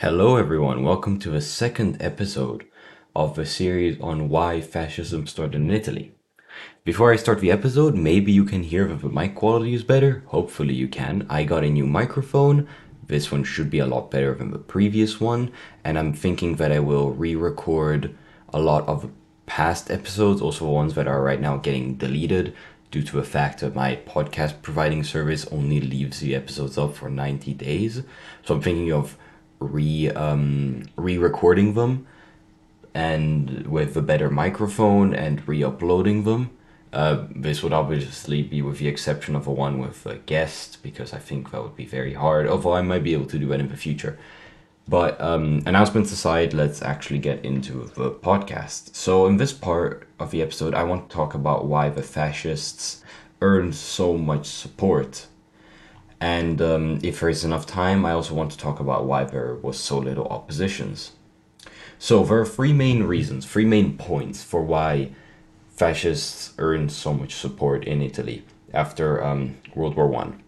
Hello, everyone. Welcome to a second episode of a series on why fascism started in Italy. Before I start the episode, maybe you can hear if the mic quality is better. Hopefully, you can. I got a new microphone. This one should be a lot better than the previous one, and I'm thinking that I will re record a lot of past episodes, also ones that are right now getting deleted due to the fact that my podcast providing service only leaves the episodes up for 90 days. So I'm thinking of re um, re-recording them and with a better microphone and re-uploading them. Uh, this would obviously be with the exception of a one with a guest because I think that would be very hard. Although I might be able to do that in the future. But um, announcements aside, let's actually get into the podcast. So in this part of the episode, I want to talk about why the fascists earned so much support and um, if there is enough time, I also want to talk about why there was so little oppositions. So there are three main reasons, three main points for why fascists earned so much support in Italy after um, World War One.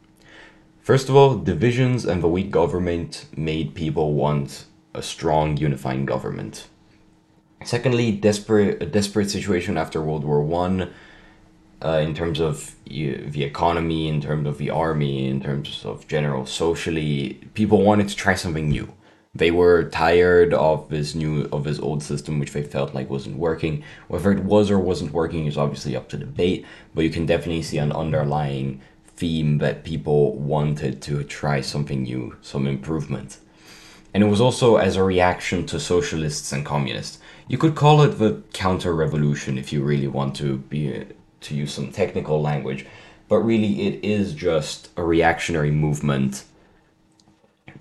First of all, divisions and the weak government made people want a strong unifying government. Secondly, desperate a desperate situation after World War One uh, in terms of you, the economy, in terms of the army, in terms of general socially, people wanted to try something new. They were tired of this new of this old system, which they felt like wasn't working. Whether it was or wasn't working is obviously up to debate, but you can definitely see an underlying theme that people wanted to try something new, some improvement. And it was also as a reaction to socialists and communists. You could call it the counter revolution if you really want to be to use some technical language, but really it is just a reactionary movement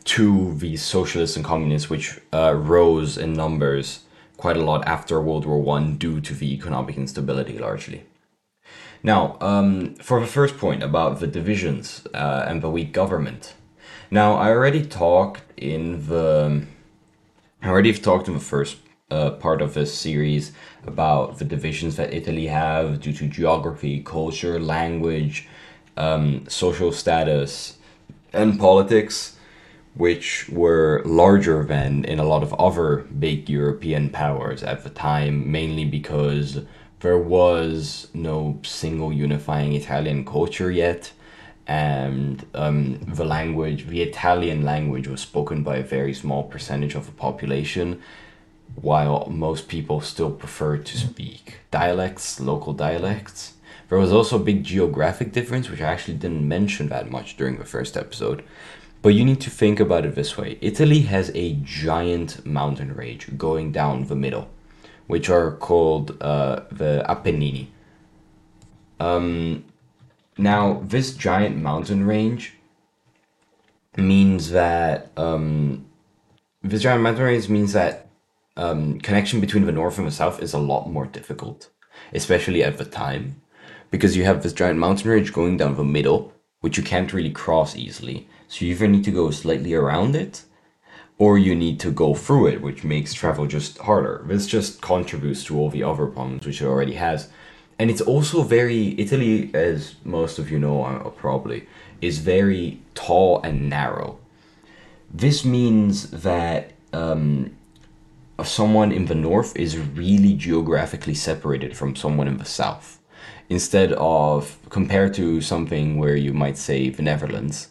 to the socialists and communists, which uh, rose in numbers quite a lot after World War One due to the economic instability, largely. Now, um, for the first point about the divisions uh, and the weak government. Now, I already talked in the I already talked in the first part of this series about the divisions that Italy have due to geography, culture, language, um, social status, and politics, which were larger than in a lot of other big European powers at the time, mainly because there was no single unifying Italian culture yet. And um, the language, the Italian language, was spoken by a very small percentage of the population while most people still prefer to speak dialects, local dialects. There was also a big geographic difference, which I actually didn't mention that much during the first episode. But you need to think about it this way Italy has a giant mountain range going down the middle, which are called uh, the Appennini. Um, now, this giant mountain range means that um, this giant mountain range means that um, connection between the north and the south is a lot more difficult, especially at the time, because you have this giant mountain range going down the middle, which you can't really cross easily. So you either need to go slightly around it, or you need to go through it, which makes travel just harder. This just contributes to all the other problems which it already has. And it's also very, Italy, as most of you know uh, probably, is very tall and narrow. This means that um, someone in the north is really geographically separated from someone in the south. Instead of compared to something where you might say the Netherlands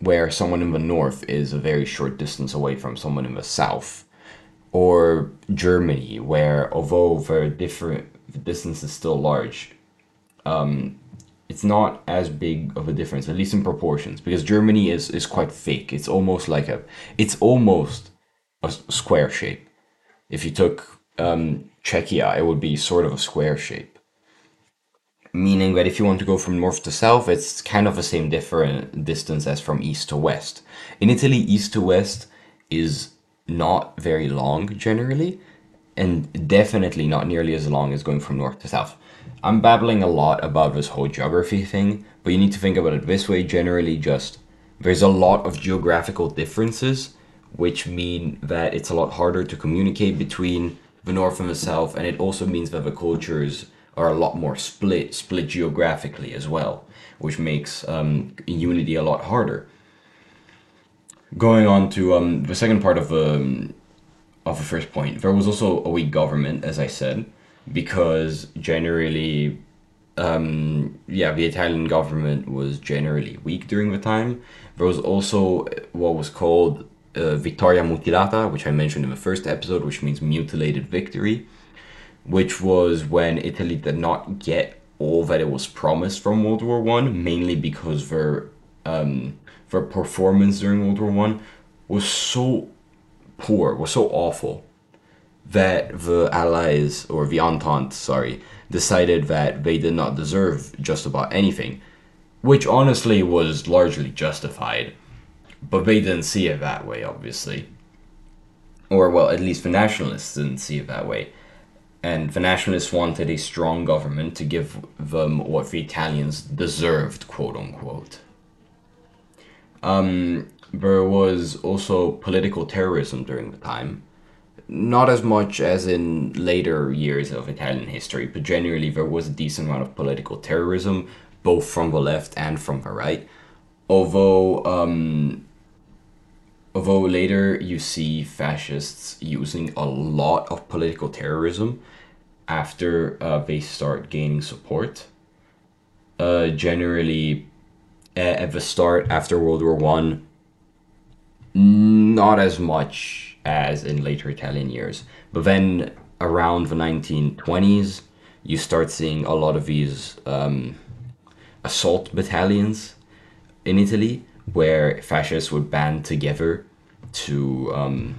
where someone in the north is a very short distance away from someone in the south or Germany where although the different the distance is still large um, it's not as big of a difference at least in proportions because Germany is is quite thick. It's almost like a it's almost a square shape if you took um, Czechia, it would be sort of a square shape. Meaning that if you want to go from north to south, it's kind of the same different distance as from east to west. In Italy, east to west is not very long generally, and definitely not nearly as long as going from north to south. I'm babbling a lot about this whole geography thing, but you need to think about it this way generally just there's a lot of geographical differences which mean that it's a lot harder to communicate between the north and the south, and it also means that the cultures are a lot more split, split geographically as well, which makes um, unity a lot harder. going on to um, the second part of the um, of the first point, there was also a weak government, as I said, because generally, um, yeah, the Italian government was generally weak during the time. There was also what was called uh, Vittoria Mutilata, which I mentioned in the first episode, which means mutilated victory, which was when Italy did not get all that it was promised from World War One, mainly because their um, their performance during World War One was so poor, was so awful that the Allies or the Entente, sorry, decided that they did not deserve just about anything, which honestly was largely justified, but they didn't see it that way, obviously. Or, well, at least the nationalists didn't see it that way. And the nationalists wanted a strong government to give them what the Italians deserved, quote unquote. Um, there was also political terrorism during the time. Not as much as in later years of Italian history, but generally there was a decent amount of political terrorism, both from the left and from the right. Although, um, although later you see fascists using a lot of political terrorism after uh, they start gaining support. Uh, generally, at the start after World War One, not as much as in later Italian years. But then around the 1920s, you start seeing a lot of these um, assault battalions in Italy where fascists would band together to um,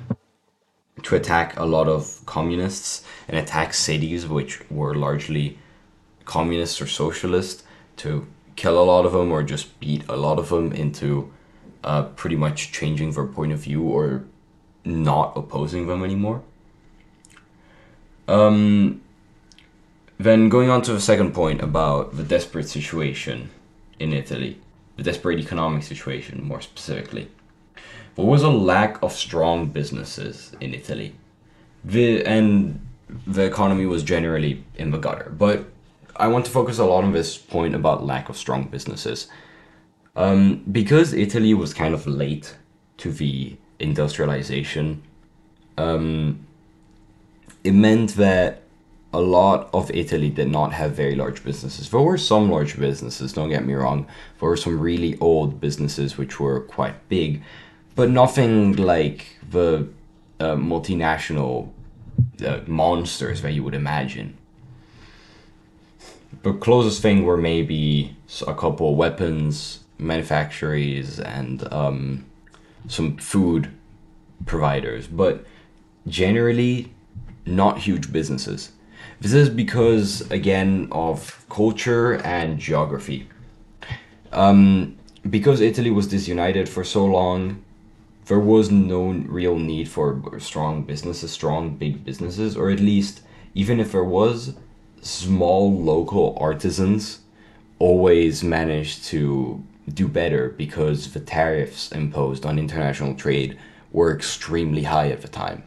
to attack a lot of communists and attack cities which were largely communist or socialist to kill a lot of them or just beat a lot of them into uh, pretty much changing their point of view or not opposing them anymore. Um, then going on to the second point about the desperate situation in Italy, the desperate economic situation more specifically. There was a lack of strong businesses in Italy. The, and the economy was generally in the gutter. But I want to focus a lot on this point about lack of strong businesses. Um, because Italy was kind of late to the industrialization, um, it meant that a lot of Italy did not have very large businesses. There were some large businesses, don't get me wrong. There were some really old businesses which were quite big, but nothing like the uh, multinational uh, monsters that you would imagine. The closest thing were maybe a couple of weapons manufacturers and um, some food providers, but generally not huge businesses. This is because, again, of culture and geography. Um, because Italy was disunited for so long, there was no real need for strong businesses, strong big businesses, or at least, even if there was, small local artisans always managed to do better because the tariffs imposed on international trade were extremely high at the time.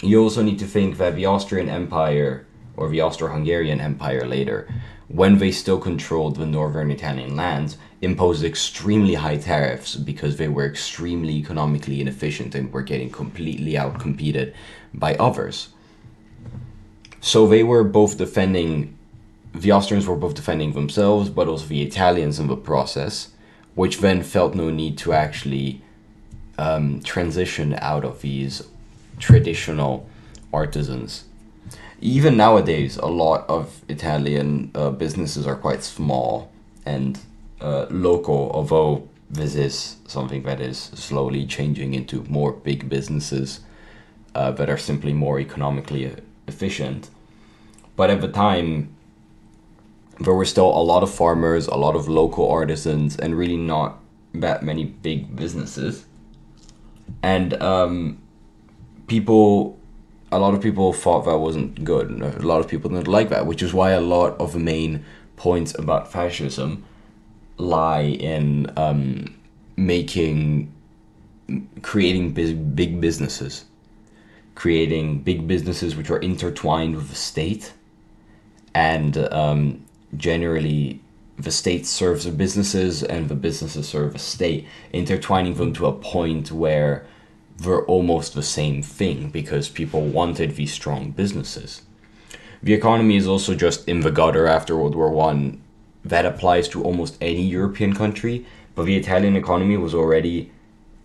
You also need to think that the Austrian Empire or the Austro Hungarian Empire later, when they still controlled the northern Italian lands, imposed extremely high tariffs because they were extremely economically inefficient and were getting completely outcompeted by others. So they were both defending the Austrians were both defending themselves, but also the Italians in the process, which then felt no need to actually um, transition out of these traditional artisans. Even nowadays, a lot of Italian uh, businesses are quite small and uh, local, although this is something that is slowly changing into more big businesses uh, that are simply more economically efficient. But at the time, there were still a lot of farmers, a lot of local artisans, and really not that many big businesses. And um, people, a lot of people thought that wasn't good. A lot of people didn't like that, which is why a lot of the main points about fascism lie in um, making, creating big, big businesses, creating big businesses which are intertwined with the state and um, generally the state serves the businesses and the businesses serve the state, intertwining them to a point where they're almost the same thing because people wanted these strong businesses. The economy is also just in the gutter after World War One. That applies to almost any European country, but the Italian economy was already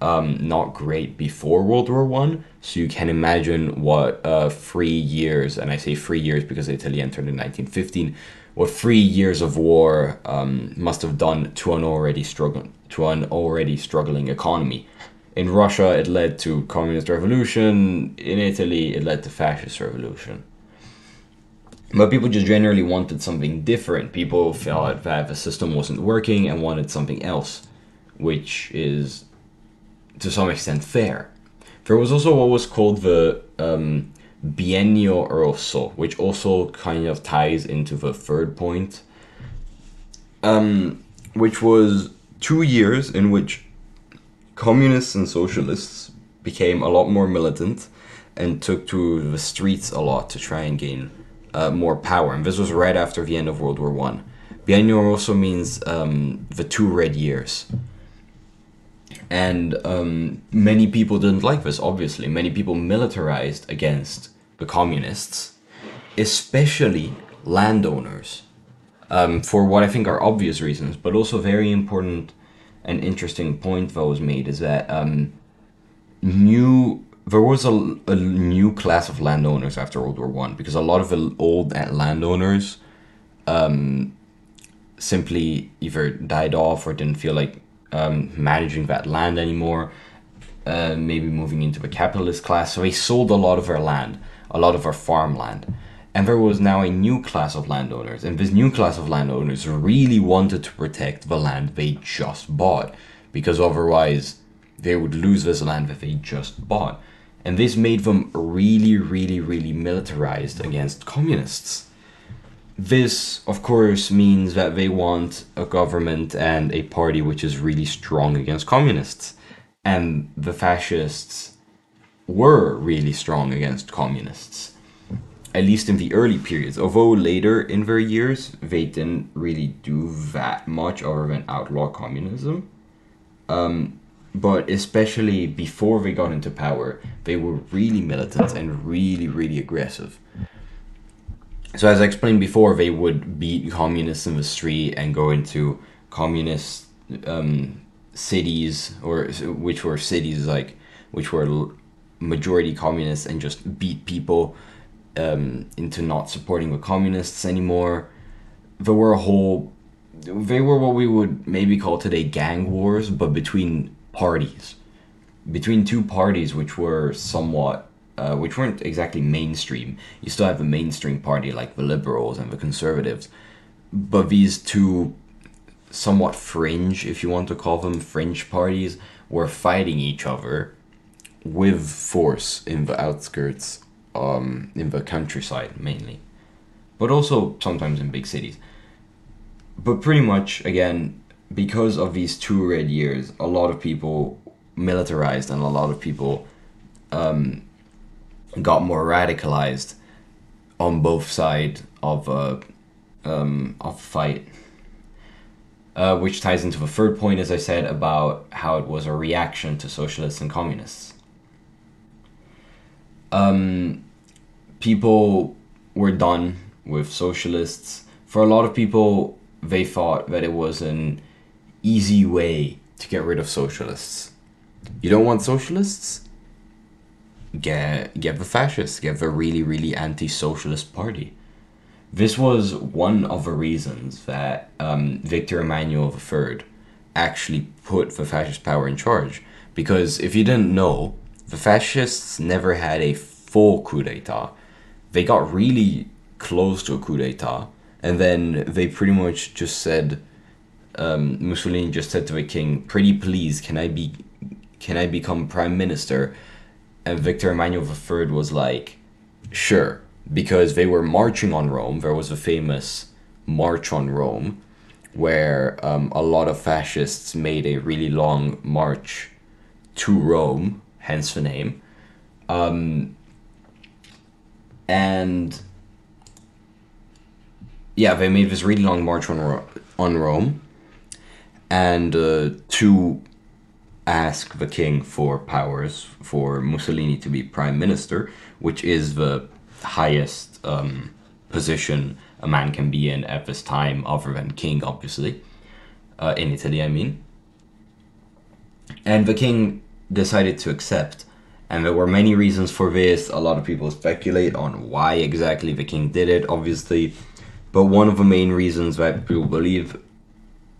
um, not great before World War One. So you can imagine what uh, three years, and I say three years because Italy entered in 1915, what three years of war um, must have done to an already struggling to an already struggling economy. In Russia, it led to communist revolution. In Italy, it led to fascist revolution. But people just generally wanted something different. People felt that the system wasn't working and wanted something else, which is to some extent fair. There was also what was called the um, Biennio Rosso, which also kind of ties into the third point, um, which was two years in which communists and socialists became a lot more militant and took to the streets a lot to try and gain uh, more power. And this was right after the end of World War One. Biennio also means um, the two red years and um, many people didn't like this obviously many people militarized against the communists especially landowners um, for what i think are obvious reasons but also very important and interesting point that was made is that um, new there was a, a, new class of landowners after world war one because a lot of the old landowners um, simply either died off or didn't feel like um, managing that land anymore, uh, maybe moving into the capitalist class. So they sold a lot of their land, a lot of their farmland. And there was now a new class of landowners. And this new class of landowners really wanted to protect the land they just bought, because otherwise they would lose this land that they just bought. And this made them really, really, really militarized against communists. This, of course, means that they want a government and a party which is really strong against communists. And the fascists were really strong against communists, at least in the early periods. Although later in their years, they didn't really do that much other than outlaw communism. Um, but especially before they got into power, they were really militant and really, really aggressive. So as I explained before, they would beat communists in the street and go into communist um, cities, or which were cities like which were majority communists, and just beat people um, into not supporting the communists anymore. There were a whole. They were what we would maybe call today gang wars, but between parties, between two parties which were somewhat uh, which weren't exactly mainstream. You still have a mainstream party like the Liberals and the Conservatives, but these two somewhat fringe, if you want to call them fringe parties, were fighting each other with force in the outskirts, um, in the countryside mainly, but also sometimes in big cities. But pretty much, again, because of these two red years, a lot of people militarized and a lot of people um, got more radicalized on both sides of a um, of fight. Uh, which ties into the third point, as I said, about how it was a reaction to socialists and communists. Um, people were done with socialists. For a lot of people, they thought that it was an easy way to get rid of socialists. You don't want socialists? get get the fascists, get the really really anti-socialist party. This was one of the reasons that um, Victor Emmanuel III actually put the fascist power in charge. Because if you didn't know, the fascists never had a full coup d'état. They got really close to a coup d'état, and then they pretty much just said, um, Mussolini just said to the king, "Pretty please, can I be, can I become prime minister?" and Victor Emmanuel III was like, sure, because they were marching on Rome. There was a famous march on Rome where um, a lot of fascists made a really long march to Rome, hence the name. Um, and yeah, they made this really long march on Ro- on Rome, and uh, to ask the king for powers for Mussolini to be prime minister, which is the highest um, position a man can be in at this time, other than king, obviously, uh, in Italy, I mean. And the king decided to accept, and there were many reasons for this. A lot of people speculate on why exactly the king did it, obviously, but one of the main reasons that people believe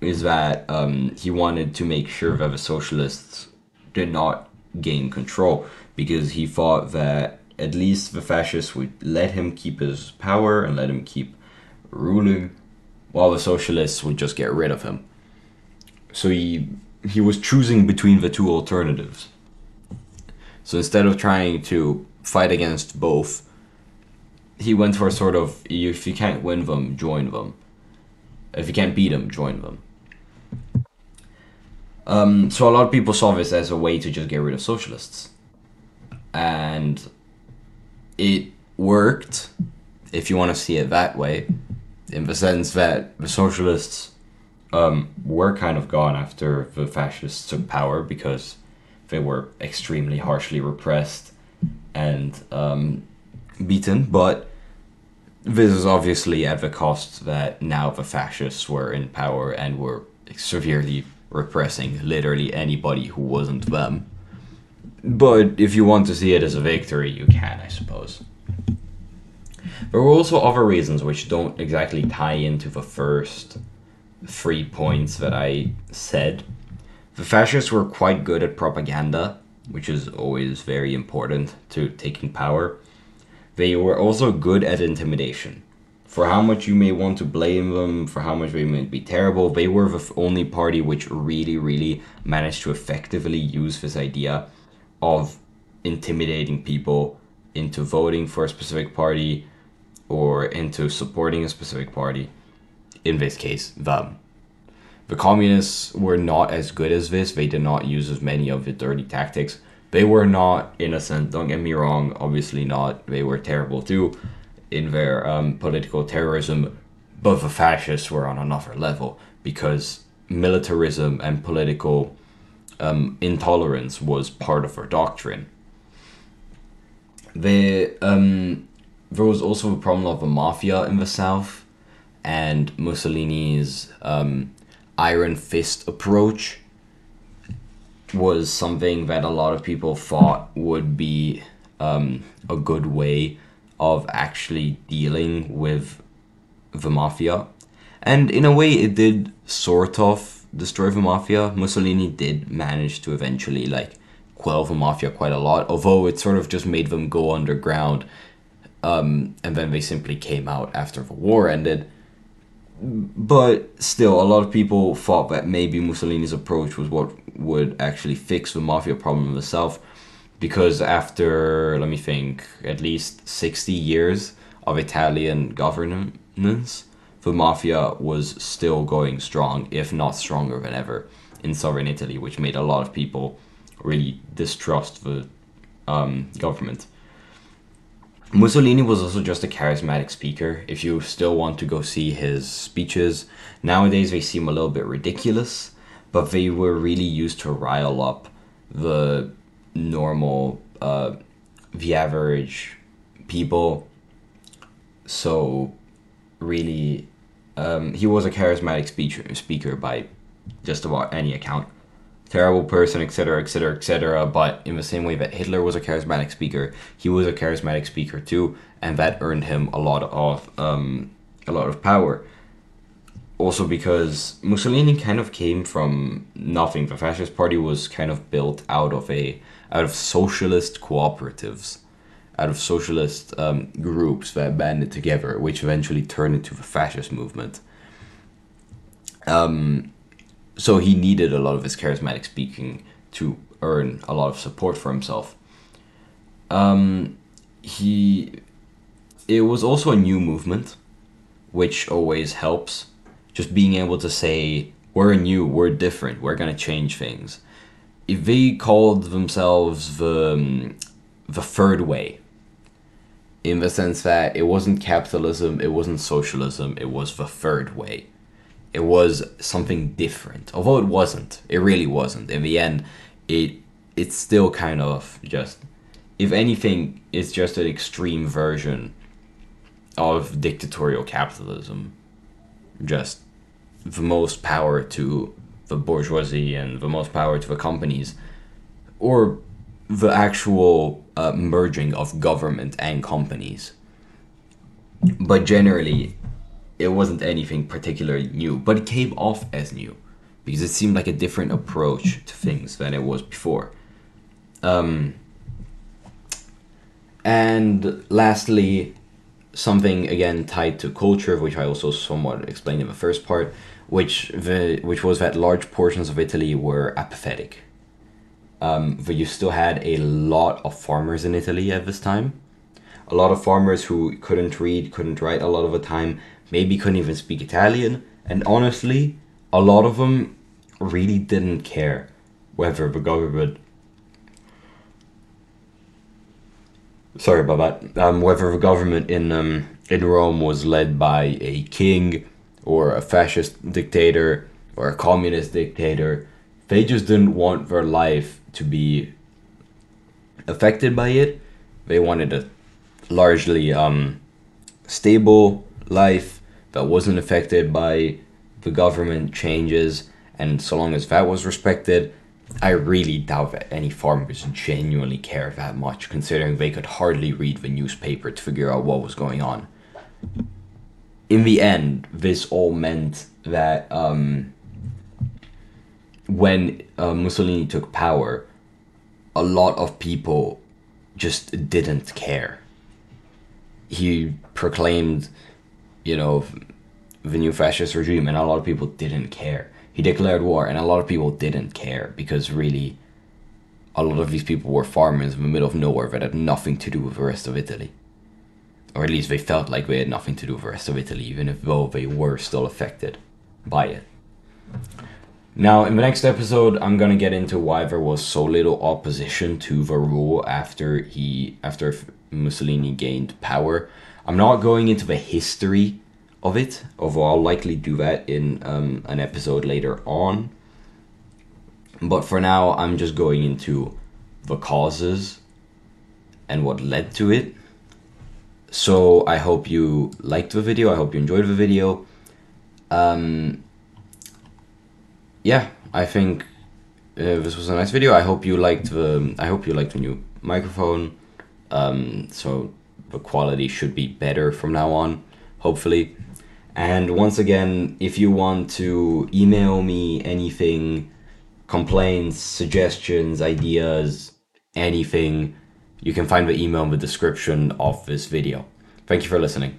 is that um, he wanted to make sure that the socialists did not gain control because he thought that at least the fascists would let him keep his power and let him keep ruling while the socialists would just get rid of him. So he he was choosing between the two alternatives. So instead of trying to fight against both, he went for a sort of if you can't win them, join them. If you can't beat them, join them. Um, so a lot of people saw this as a way to just get rid of socialists, and it worked, if you want to see it that way, in the sense that the socialists um, were kind of gone after the fascists took power because they were extremely harshly repressed and um, beaten, but this is obviously at the cost that now the fascists were in power and were severely repressing literally anybody who wasn't them. But if you want to see it as a victory, you can, I suppose. There were also other reasons which don't exactly tie into the first three points that I said. The fascists were quite good at propaganda, which is always very important to taking power. They were also good at intimidation for how much you may want to blame them, for how much they may be terrible, they were the only party which really, really managed to effectively use this idea of intimidating people into voting for a specific party or into supporting a specific party. In this case, them. The communists were not as good as this. They did not use as many of the dirty tactics. They were not innocent, don't get me wrong, obviously not. They were terrible too in their um, political terrorism, but the fascists were on another level because militarism and political um, intolerance was part of their doctrine. The, um, there was also a problem of the mafia in the south, and Mussolini's um, iron fist approach was something that a lot of people thought would be um, a good way of actually dealing with the mafia. And in a way, it did sort of destroy the mafia. Mussolini did manage to eventually like quell the mafia quite a lot, although it sort of just made them go underground. Um, and then they simply came out after the war ended. But still, a lot of people thought that maybe Mussolini's approach was what would actually fix the mafia problem South because after let me think at least 60 years of italian governance the mafia was still going strong if not stronger than ever in southern italy which made a lot of people really distrust the um, government mussolini was also just a charismatic speaker if you still want to go see his speeches nowadays they seem a little bit ridiculous but they were really used to rile up the normal, uh, the average people. So, really, um, he was a charismatic speaker, speaker by just about any account. Terrible person, etc., etc., etc. But in the same way that Hitler was a charismatic speaker, he was a charismatic speaker too, and that earned him a lot of um, a lot of power also because Mussolini kind of came from nothing. The fascist party was kind of built out of a out of socialist cooperatives, out of socialist um, groups that banded together, which eventually turned into the fascist movement. Um, so he needed a lot of his charismatic speaking to earn a lot of support for himself. Um, he, it was also a new movement, which always helps just being able to say we're new, we're different, we're gonna change things. If they called themselves the um, the third way, in the sense that it wasn't capitalism, it wasn't socialism, it was the third way. It was something different. Although it wasn't, it really wasn't. In the end, it it's still kind of just if anything, it's just an extreme version of dictatorial capitalism. Just the most power to the bourgeoisie and the most power to the companies, or the actual uh, merging of government and companies. But generally, it wasn't anything particularly new, but it came off as new because it seemed like a different approach to things than it was before. Um, and lastly, something again tied to culture, which I also somewhat explained in the first part, which the which was that large portions of Italy were apathetic. Um, but you still had a lot of farmers in Italy at this time. A lot of farmers who couldn't read, couldn't write a lot of the time, maybe couldn't even speak Italian, and honestly, a lot of them really didn't care whether the government sorry about that. Um, whether the government in um, in Rome was led by a king or a fascist dictator or a communist dictator, they just didn't want their life to be affected by it. They wanted a largely um, stable life that wasn't affected by the government changes, and so long as that was respected, I really doubt that any farmers genuinely care that much, considering they could hardly read the newspaper to figure out what was going on. In the end, this all meant that um, when uh, Mussolini took power, a lot of people just didn't care. He proclaimed, you know, the new fascist regime, and a lot of people didn't care he declared war, and a lot of people didn't care because really, a lot of these people were farmers in the middle of nowhere that had nothing to do with the rest of Italy. Or at least they felt like they had nothing to do with the rest of Italy, even if though they were still affected by it. Now, in the next episode, I'm gonna get into why there was so little opposition to the rule after he after Mussolini gained power. I'm not going into the history of it, although I'll likely do that in um, an episode later on. But for now, I'm just going into the causes and what led to it. So I hope you liked the video. I hope you enjoyed the video. Um, yeah, I think uh, this was a nice video. I hope you liked the. I hope you liked the new microphone. Um, so the quality should be better from now on, hopefully. And once again, if you want to email me anything, complaints, suggestions, ideas, anything, you can find the email in the description of this video. Thank you for listening.